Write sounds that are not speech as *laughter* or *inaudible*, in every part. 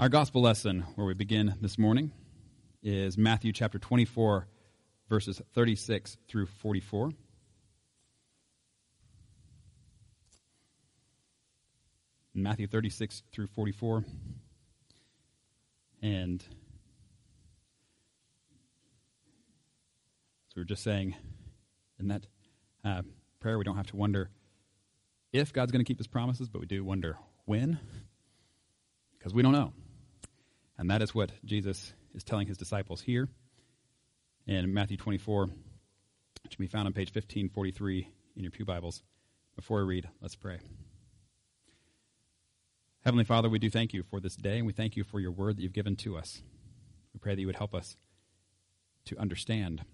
Our gospel lesson, where we begin this morning, is Matthew chapter 24, verses 36 through 44. Matthew 36 through 44. And so we are just saying in that uh, prayer, we don't have to wonder if God's going to keep his promises, but we do wonder when, because we don't know. And that is what Jesus is telling his disciples here in Matthew 24, which can be found on page 1543 in your Pew Bibles. Before we read, let's pray. Heavenly Father, we do thank you for this day, and we thank you for your word that you've given to us. We pray that you would help us to understand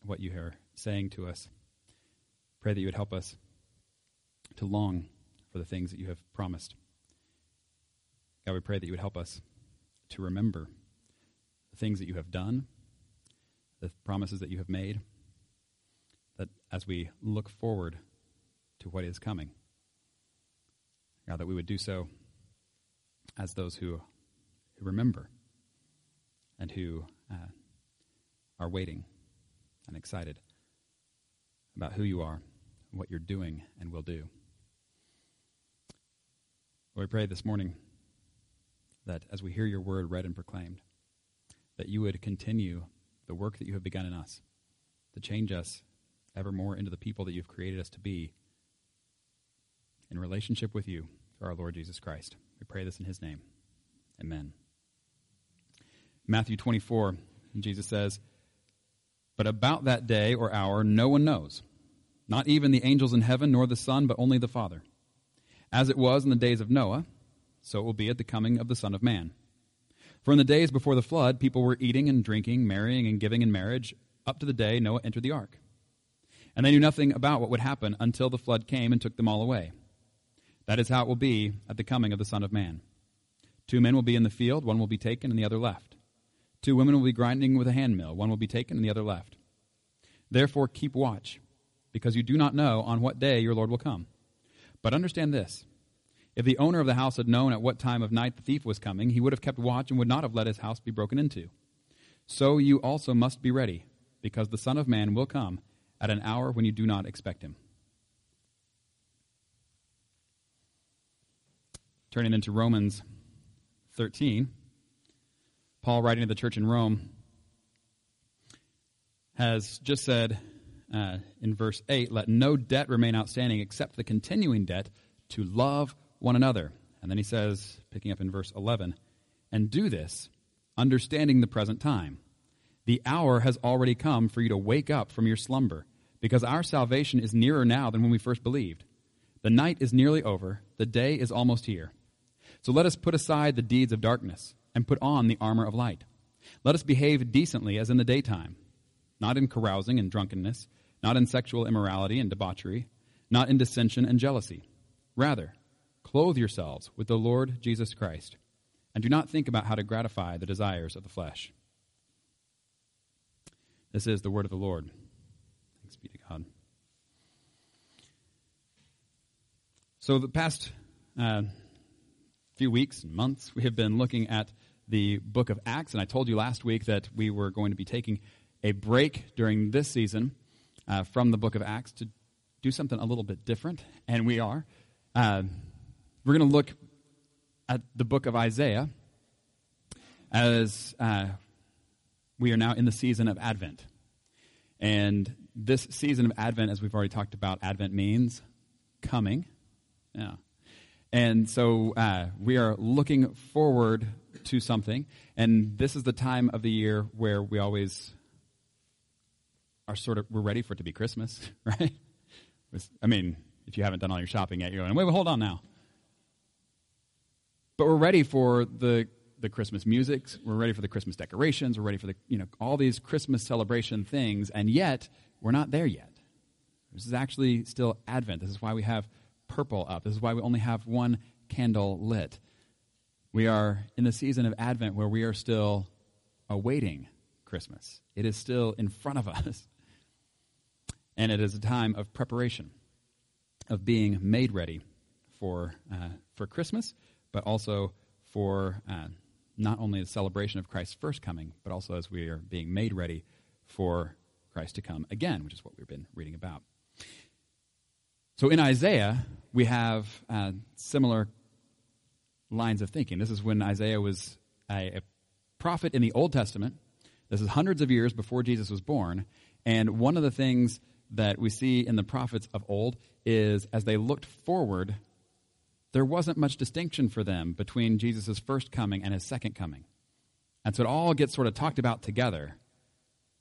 what you are saying to us. Pray that you would help us to long for the things that you have promised. God, we pray that you would help us to remember the things that you have done, the promises that you have made, that as we look forward to what is coming, God, that we would do so as those who, who remember and who uh, are waiting and excited about who you are, what you're doing, and will do. We pray this morning that as we hear your word read and proclaimed, that you would continue the work that you have begun in us to change us ever more into the people that you've created us to be in relationship with you through our Lord Jesus Christ. We pray this in his name. Amen. Matthew 24, Jesus says, But about that day or hour no one knows, not even the angels in heaven, nor the Son, but only the Father. As it was in the days of Noah, so it will be at the coming of the Son of Man. For in the days before the flood, people were eating and drinking, marrying and giving in marriage, up to the day Noah entered the ark. And they knew nothing about what would happen until the flood came and took them all away. That is how it will be at the coming of the Son of Man. Two men will be in the field, one will be taken and the other left. Two women will be grinding with a handmill, one will be taken and the other left. Therefore, keep watch, because you do not know on what day your Lord will come. But understand this if the owner of the house had known at what time of night the thief was coming, he would have kept watch and would not have let his house be broken into. So you also must be ready, because the Son of Man will come at an hour when you do not expect him. Turning into Romans 13, Paul, writing to the church in Rome, has just said uh, in verse 8 let no debt remain outstanding except the continuing debt to love one another. And then he says, picking up in verse 11, and do this, understanding the present time. The hour has already come for you to wake up from your slumber, because our salvation is nearer now than when we first believed. The night is nearly over, the day is almost here. So let us put aside the deeds of darkness and put on the armor of light. Let us behave decently as in the daytime, not in carousing and drunkenness, not in sexual immorality and debauchery, not in dissension and jealousy. Rather, Clothe yourselves with the Lord Jesus Christ, and do not think about how to gratify the desires of the flesh. This is the word of the Lord. Thanks be to God. So, the past uh, few weeks and months, we have been looking at the book of Acts, and I told you last week that we were going to be taking a break during this season uh, from the book of Acts to do something a little bit different, and we are. Uh, we're going to look at the book of Isaiah as uh, we are now in the season of Advent. And this season of Advent, as we've already talked about, Advent means coming. Yeah. And so uh, we are looking forward to something. And this is the time of the year where we always are sort of, we're ready for it to be Christmas, *laughs* right? I mean, if you haven't done all your shopping yet, you're going, wait, wait hold on now. But we're ready for the, the Christmas music. We're ready for the Christmas decorations. We're ready for the, you know, all these Christmas celebration things. And yet, we're not there yet. This is actually still Advent. This is why we have purple up. This is why we only have one candle lit. We are in the season of Advent where we are still awaiting Christmas. It is still in front of *laughs* us. And it is a time of preparation, of being made ready for, uh, for Christmas, but also for uh, not only the celebration of Christ's first coming, but also as we are being made ready for Christ to come again, which is what we've been reading about. So in Isaiah, we have uh, similar lines of thinking. This is when Isaiah was a, a prophet in the Old Testament. This is hundreds of years before Jesus was born. And one of the things that we see in the prophets of old is as they looked forward, there wasn't much distinction for them between Jesus' first coming and his second coming. And so it all gets sort of talked about together.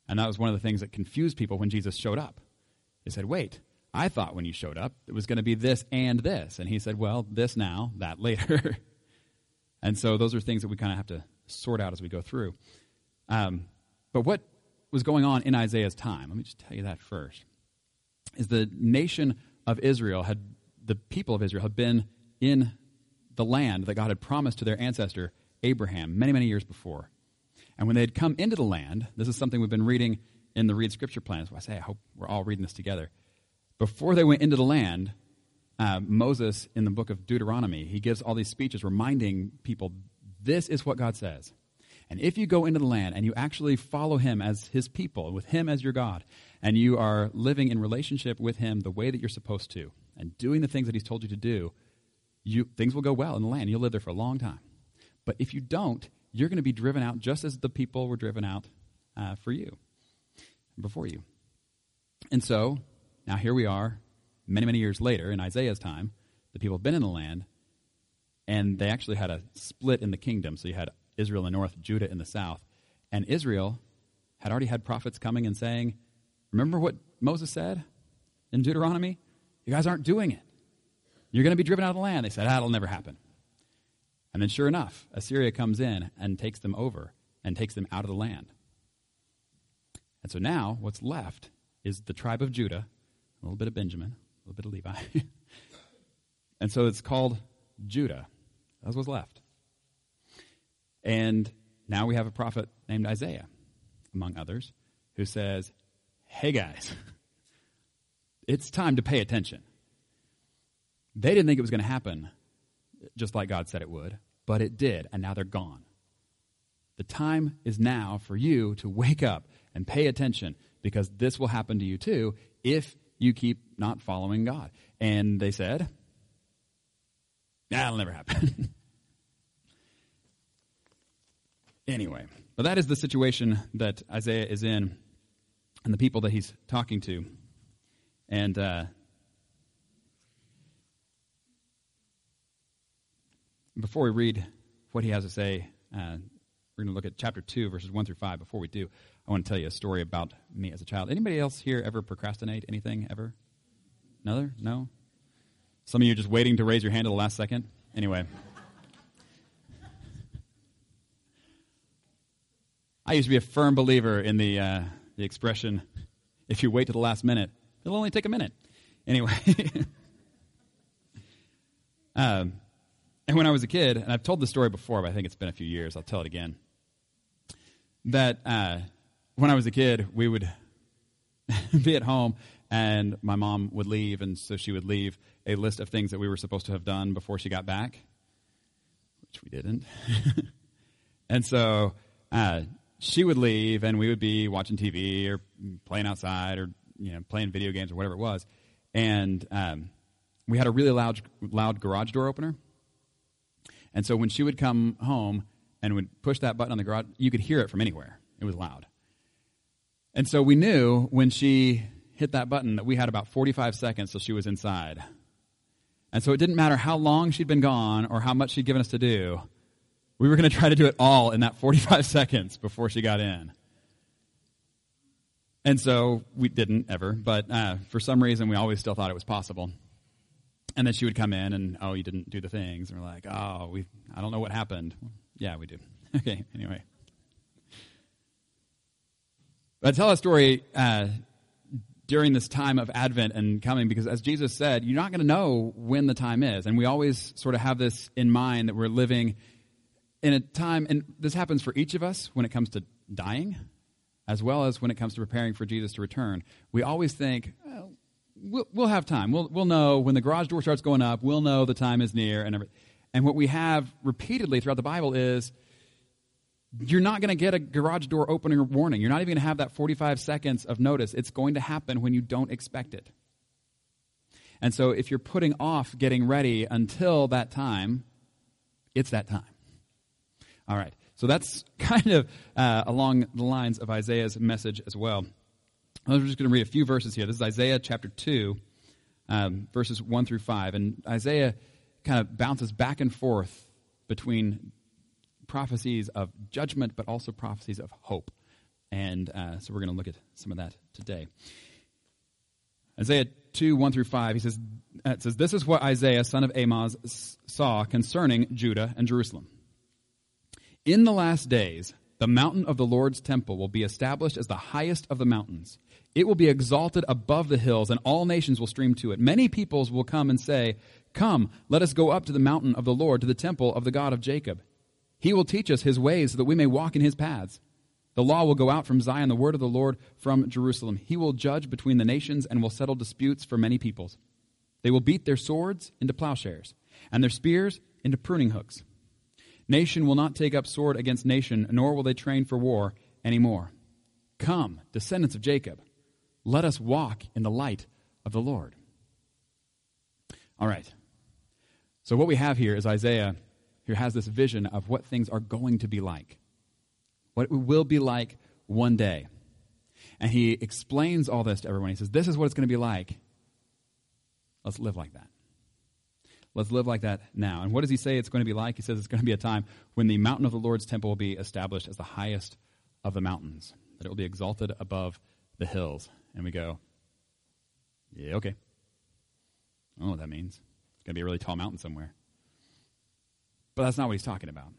And that was one of the things that confused people when Jesus showed up. They said, wait, I thought when you showed up it was going to be this and this. And he said, well, this now, that *laughs* later. and so those are things that we kind of have to sort out as we go through. Um, but what was going on in Isaiah's time? Let me just tell you that first. Is the nation of Israel had, the people of Israel had been in the land that God had promised to their ancestor Abraham many, many years before. And when they had come into the land, this is something we've been reading in the Read Scripture plans. I say, I hope we're all reading this together. Before they went into the land, uh, Moses, in the book of Deuteronomy, he gives all these speeches reminding people this is what God says. And if you go into the land and you actually follow him as his people, with him as your God, and you are living in relationship with him the way that you're supposed to, and doing the things that he's told you to do, you, things will go well in the land. You'll live there for a long time. But if you don't, you're going to be driven out just as the people were driven out uh, for you, before you. And so, now here we are, many, many years later, in Isaiah's time, the people have been in the land, and they actually had a split in the kingdom. So you had Israel in the north, Judah in the south. And Israel had already had prophets coming and saying, Remember what Moses said in Deuteronomy? You guys aren't doing it. You're going to be driven out of the land. They said, ah, That'll never happen. And then, sure enough, Assyria comes in and takes them over and takes them out of the land. And so now, what's left is the tribe of Judah, a little bit of Benjamin, a little bit of Levi. *laughs* and so it's called Judah. That's what's left. And now we have a prophet named Isaiah, among others, who says, Hey guys, *laughs* it's time to pay attention. They didn't think it was going to happen just like God said it would, but it did, and now they're gone. The time is now for you to wake up and pay attention because this will happen to you too if you keep not following God. And they said, That'll never happen. *laughs* anyway, but that is the situation that Isaiah is in and the people that he's talking to. And uh, before we read what he has to say, uh, we're going to look at chapter 2, verses 1 through 5. Before we do, I want to tell you a story about me as a child. Anybody else here ever procrastinate anything, ever? Another? No? Some of you are just waiting to raise your hand at the last second? Anyway. I used to be a firm believer in the, uh, the expression, if you wait to the last minute, it'll only take a minute. Anyway. *laughs* um, and when I was a kid, and I've told the story before, but I think it's been a few years, I'll tell it again. That uh, when I was a kid, we would *laughs* be at home, and my mom would leave, and so she would leave a list of things that we were supposed to have done before she got back, which we didn't. *laughs* and so uh, she would leave, and we would be watching TV or playing outside or you know playing video games or whatever it was, and um, we had a really loud loud garage door opener and so when she would come home and would push that button on the garage, you could hear it from anywhere. It was loud. And so we knew when she hit that button that we had about 45 seconds till she was inside. And so it didn't matter how long she'd been gone or how much she'd given us to do. We were going to try to do it all in that 45 *laughs* seconds before she got in. And so we didn't ever, but uh, for some reason we always still thought it was possible. And then she would come in and, oh, you didn't do the things. And we're like, oh, we, I don't know what happened. Yeah, we do. *laughs* okay, anyway. But I tell a story uh, during this time of Advent and coming because, as Jesus said, you're not going to know when the time is. And we always sort of have this in mind that we're living in a time, and this happens for each of us when it comes to dying, as well as when it comes to preparing for Jesus to return. We always think, well, we'll, we'll have time. We'll, we'll know when the garage door starts going up, we'll know the time is near. And, and what we have repeatedly throughout the Bible is you're not going to get a garage door opening warning. You're not even going to have that 45 seconds of notice. It's going to happen when you don't expect it. And so if you're putting off getting ready until that time, it's that time. All right. So that's *laughs* kind of uh, along the lines of Isaiah's message as well. I'm just going to read a few verses here. This is Isaiah chapter 2, um, verses 1 through 5. And Isaiah kind of bounces back and forth between prophecies of judgment, but also prophecies of hope. And uh, so we're going to look at some of that today. Isaiah 2, 1 through 5, he says, uh, it says, This is what Isaiah, son of Amoz, saw concerning Judah and Jerusalem. In the last days, the mountain of the Lord's temple will be established as the highest of the mountains. It will be exalted above the hills, and all nations will stream to it. Many peoples will come and say, Come, let us go up to the mountain of the Lord, to the temple of the God of Jacob. He will teach us his ways so that we may walk in his paths. The law will go out from Zion, the word of the Lord from Jerusalem. He will judge between the nations and will settle disputes for many peoples. They will beat their swords into plowshares and their spears into pruning hooks. Nation will not take up sword against nation, nor will they train for war any more. Come, descendants of Jacob, let us walk in the light of the Lord. All right. So, what we have here is Isaiah who has this vision of what things are going to be like, what it will be like one day. And he explains all this to everyone. He says, This is what it's going to be like. Let's live like that. Let's live like that now. And what does he say it's going to be like? He says it's going to be a time when the mountain of the Lord's temple will be established as the highest of the mountains, that it will be exalted above the hills. And we go, Yeah, okay. I don't know what that means. It's going to be a really tall mountain somewhere. But that's not what he's talking about.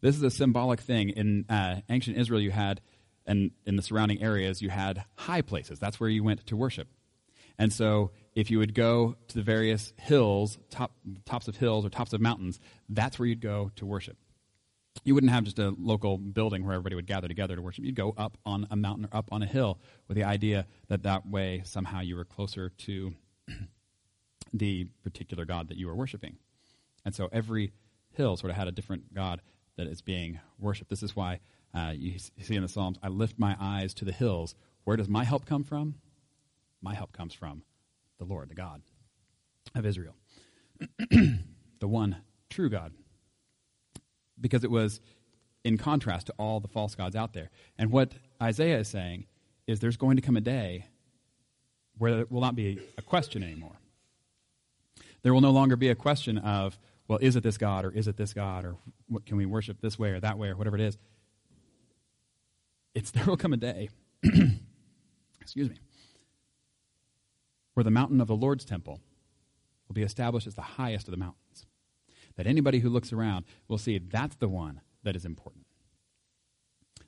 This is a symbolic thing. In uh, ancient Israel, you had, and in the surrounding areas, you had high places. That's where you went to worship. And so, if you would go to the various hills, top, tops of hills or tops of mountains, that's where you'd go to worship. You wouldn't have just a local building where everybody would gather together to worship. You'd go up on a mountain or up on a hill with the idea that that way somehow you were closer to *clears throat* the particular God that you were worshiping. And so every hill sort of had a different God that is being worshipped. This is why uh, you see in the Psalms, I lift my eyes to the hills. Where does my help come from? My help comes from the Lord, the God of Israel, *clears throat* the one true God. Because it was in contrast to all the false gods out there. And what Isaiah is saying is there's going to come a day where there will not be a question anymore. There will no longer be a question of, well, is it this God or is it this God or what, can we worship this way or that way or whatever it is? It's *laughs* there will come a day, *clears throat* excuse me, where the mountain of the Lord's temple will be established as the highest of the mountains. That anybody who looks around will see that's the one that is important.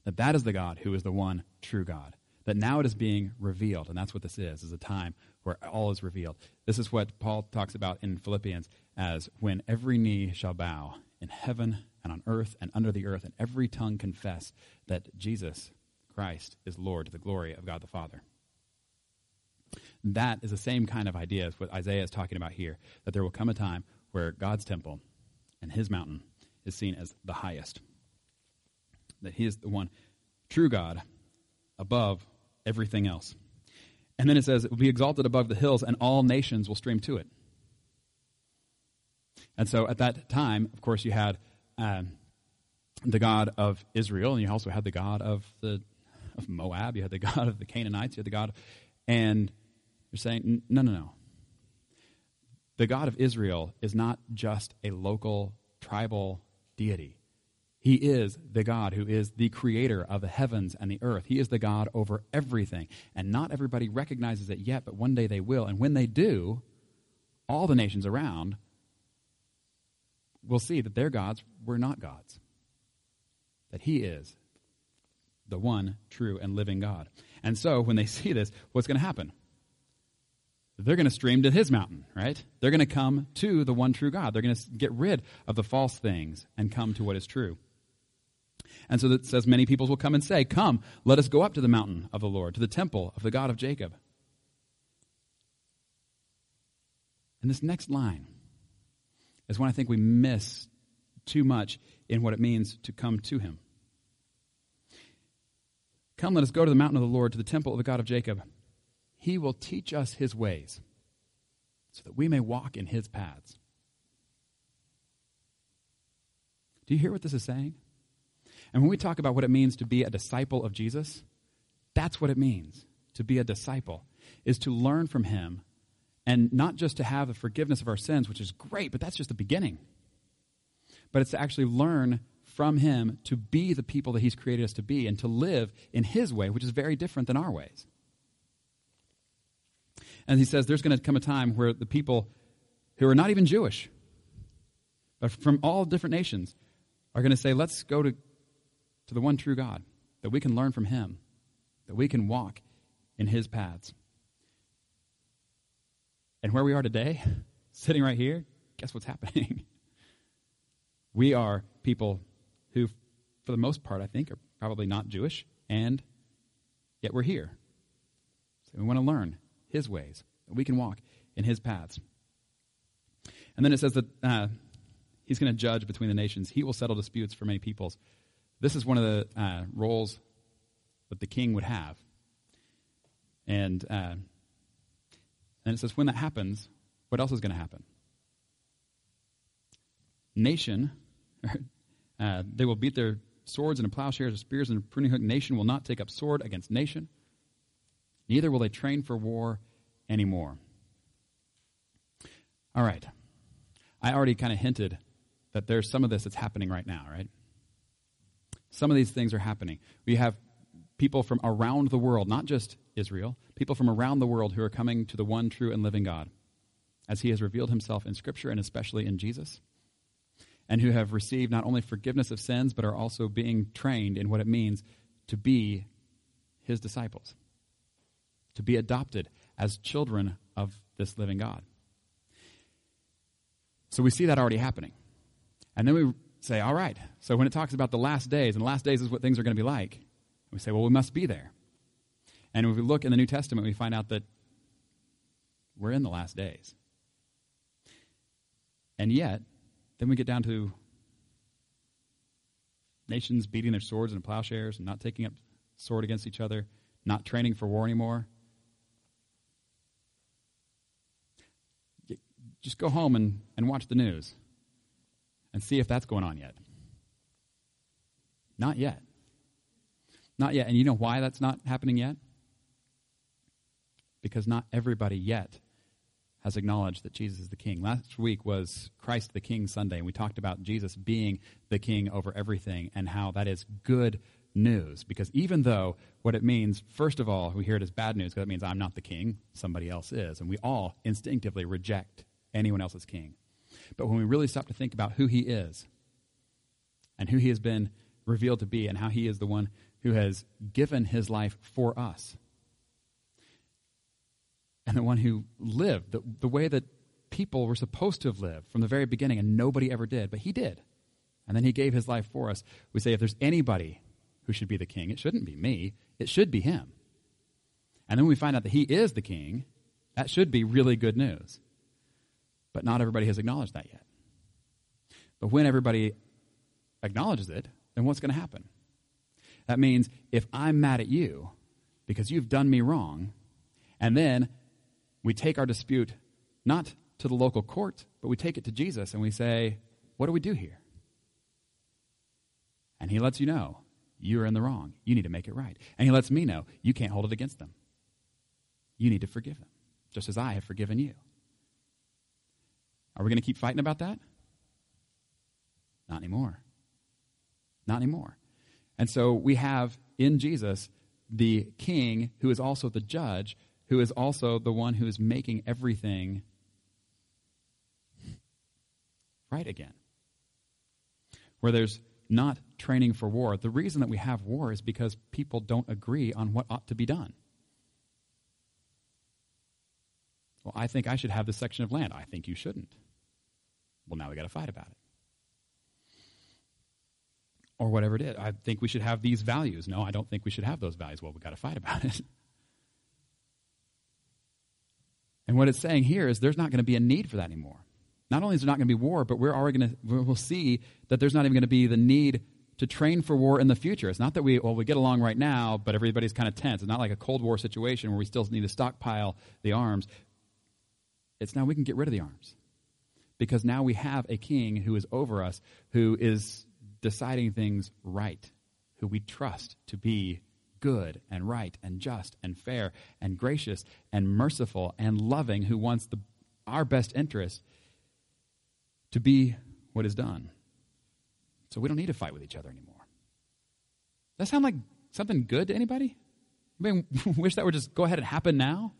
That that is the God who is the one true God. That now it is being revealed, and that's what this is, is a time where all is revealed. This is what Paul talks about in Philippians as when every knee shall bow in heaven and on earth and under the earth, and every tongue confess that Jesus Christ is Lord to the glory of God the Father. That is the same kind of idea as what Isaiah is talking about here, that there will come a time where God's temple and his mountain is seen as the highest. That he is the one true God above everything else. And then it says, it will be exalted above the hills, and all nations will stream to it. And so at that time, of course, you had um, the God of Israel, and you also had the God of the of Moab. You had the *laughs* God of the Canaanites. You had the God, of, and you're saying, no, no, no. The God of Israel is not just a local tribal deity. He is the God who is the creator of the heavens and the earth. He is the God over everything. And not everybody recognizes it yet, but one day they will. And when they do, all the nations around will see that their gods were not gods, that He is the one true and living God. And so when they *laughs* see this, what's going to happen? They're going to stream to his mountain, right? They're going to come to the one true God. They're going to get rid of the false things and come to what is true. And so it says, Many peoples will come and say, Come, let us go up to the mountain of the Lord, to the temple of the God of Jacob. And this next line is one I think we miss too much in what it means to come to him. Come, let us go to the mountain of the Lord, to the temple of the God of Jacob. He will teach us his ways, so that we may walk in his paths. Do you hear what this is saying? And when we talk about what it means to be a disciple of Jesus, that's what it means to be a disciple, is to learn from him and not just to have the forgiveness of our sins, which is great, but that's just the beginning. But it's to actually learn from him to be the people that he's created us to be and to live in his way, which is very different than our ways. And he says there's going to come a time where the people who are not even Jewish, but from all different nations, are going to say, let's go to, to the one true God, that we can learn from him, that we can walk in his paths. And where we are today, *laughs* sitting right here, guess what's happening? *laughs* we are people who, for the most part, I think, are probably not Jewish, and yet we're here. So we want to learn his ways, we can walk in his paths. And then it says that uh, he's going to judge between the nations. He will settle disputes for many peoples. This is one of the uh, roles that the king would have. And, uh, and it says, when that happens, what else is going to happen? Nation, *laughs* uh, they will beat their swords into plowshares, or spears, and pruning hook. Nation will not take up sword against nation. Neither will they train for war anymore. All right. I already kind of hinted that there's some of this that's happening right now, right? Some of these things are happening. We have people from around the world, not just Israel, people from around the world who are coming to the one true and living God as he has revealed himself in Scripture and especially in Jesus, and who have received not only forgiveness of sins, but are also being trained in what it means to be his disciples, to be adopted as children of this living God. So we see that already happening. And then we say, all right, so when it talks about the last days, and the last days is what things are going to be like, we say, well, we must be there. And if we look in the New Testament, we find out that we're in the last days. And yet, then we get down to nations beating their swords and plowshares and not taking up sword against each other, not training for war anymore. Just go home and, and watch the news and see if that's going on yet. Not yet. Not yet. And you know why that's not happening yet? Because not everybody yet has acknowledged that Jesus is the king. Last week was Christ the King Sunday, and we talked about Jesus being the king over everything and how that is good news. Because even though what it means, first of all, we hear it as bad news because it means I'm not the king, somebody else is. And we all instinctively reject anyone else as king. But when we really stop to think about who he is and who he has been revealed to be and how he is the one who has given his life for us and the one who lived the, the way that people were supposed to have lived from the very beginning and nobody ever did, but he did. And then he gave his life for us. We say if there's anybody who should be the king, it shouldn't be me, it should be him. And then we find out that he is the king, that should be really good news. But not everybody has acknowledged that yet. But when everybody acknowledges it, then what's going to happen? That means if I'm mad at you because you've done me wrong, and then we take our dispute not to the local court, but we take it to Jesus and we say, What do we do here? And he lets you know, you're in the wrong. You need to make it right. And he lets me know, you can't hold it against them. You need to forgive them, just as I have forgiven you. Are we going to keep fighting about that? Not anymore. Not anymore. And so we have in Jesus the king who is also the judge, who is also the one who is making everything right again. Where there's not training for war. The reason that we have war is because people don't agree on what ought to be done. Well, I think I should have this section of land. I think you shouldn't. Well, now we got to fight about it. Or whatever it is. I think we should have these values. No, I don't think we should have those values. Well, we got to fight about it. *laughs* And what it's saying here is there's not going to be a need for that anymore. Not only is there not going to be war, but we're already going to we'll see that there's not even going to be the need to train for war in the future. It's not that we, well, we get along right now, but everybody's kind of tense. It's not like a Cold War situation where we still need to stockpile the arms. It's now we can get rid of the arms. Because now we have a king who is over us, who is deciding things right, who we trust to be good and right and just and fair and gracious and merciful and loving, who wants the, our best interest to be what is done. So we don't need to fight with each other anymore. Does that sound like something good to anybody? Anybody *laughs* wish that would just go ahead and happen now?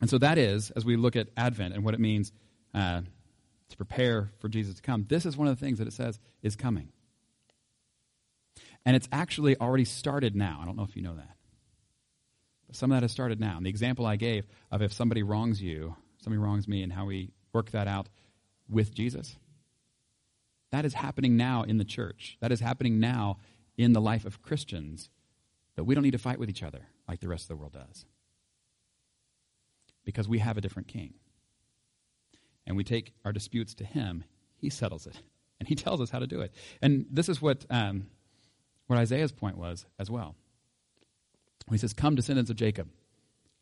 And so that is, as we look at Advent and what it means uh, to prepare for Jesus to come, this is one of the things that it says is coming. And it's actually already started now. I don't know if you know that. But some of that has started now. And the example I gave of if somebody wrongs you, somebody wrongs me, and how we work that out with Jesus, that is happening now in the church. That is happening now in the life of Christians. That we don't need to fight with each other like the rest of the world does. Because we have a different king. And we take our disputes to him, he settles it. And he *laughs* tells us how to do it. And this is what um, what Isaiah's point was as well. He says, Come, descendants of Jacob,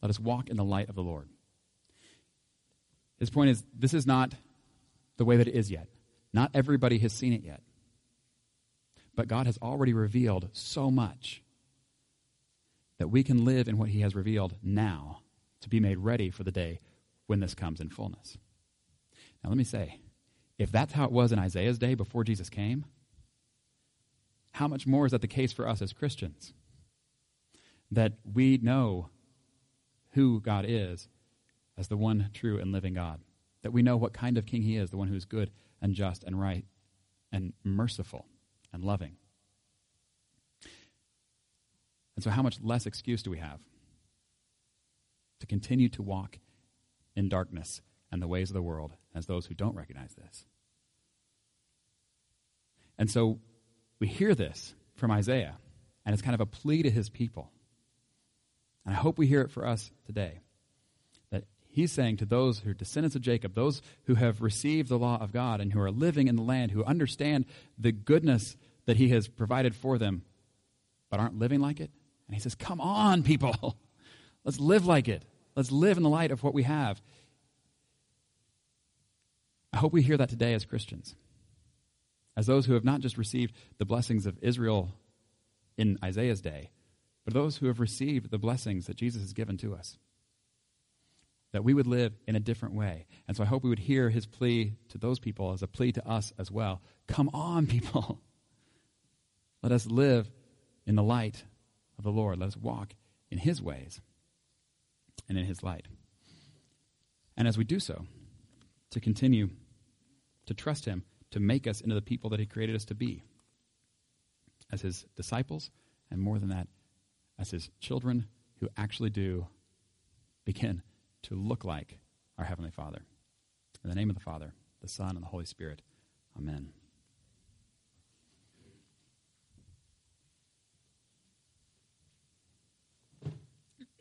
let us walk in the light of the Lord. His point is, this is not the way that it is yet. Not everybody has seen it yet. But God has already revealed so much that we can live in what He has revealed now to be made ready for the day when this comes in fullness. Now, let me say, if that's how it was in Isaiah's day before Jesus came, how much more is that the case for us as Christians? That we know who God is as the one true and living God. That we know what kind of king he is, the one who is good and just and right and merciful and loving. And so, how much less excuse do we have to continue to walk in darkness and the ways of the world as those who don't recognize this? And so, we hear this from Isaiah, and it's kind of a plea to his people. And I hope we hear it for us today. That he's saying to those who are descendants of Jacob, those who have received the law of God and who are living in the land, who understand the goodness that he has provided for them, but aren't living like it. And he says, Come on, people. *laughs* Let's live like it. Let's live in the light of what we have. I hope we hear that today as Christians as those who have not just received the blessings of Israel in Isaiah's day, but those who have received the blessings that Jesus has given to us. That we would live in a different way. And so I hope we would hear his plea to those people as a plea to us as well. Come on, *laughs* people. Let us live in the light of the Lord. Let us walk in his ways and in his light. And as we do so, to continue to trust him to make us into the people that He created us to be as His disciples, and more than that, as His children who actually do begin to look like our Heavenly Father. In the name of the Father, the Son, and the Holy Spirit, Amen.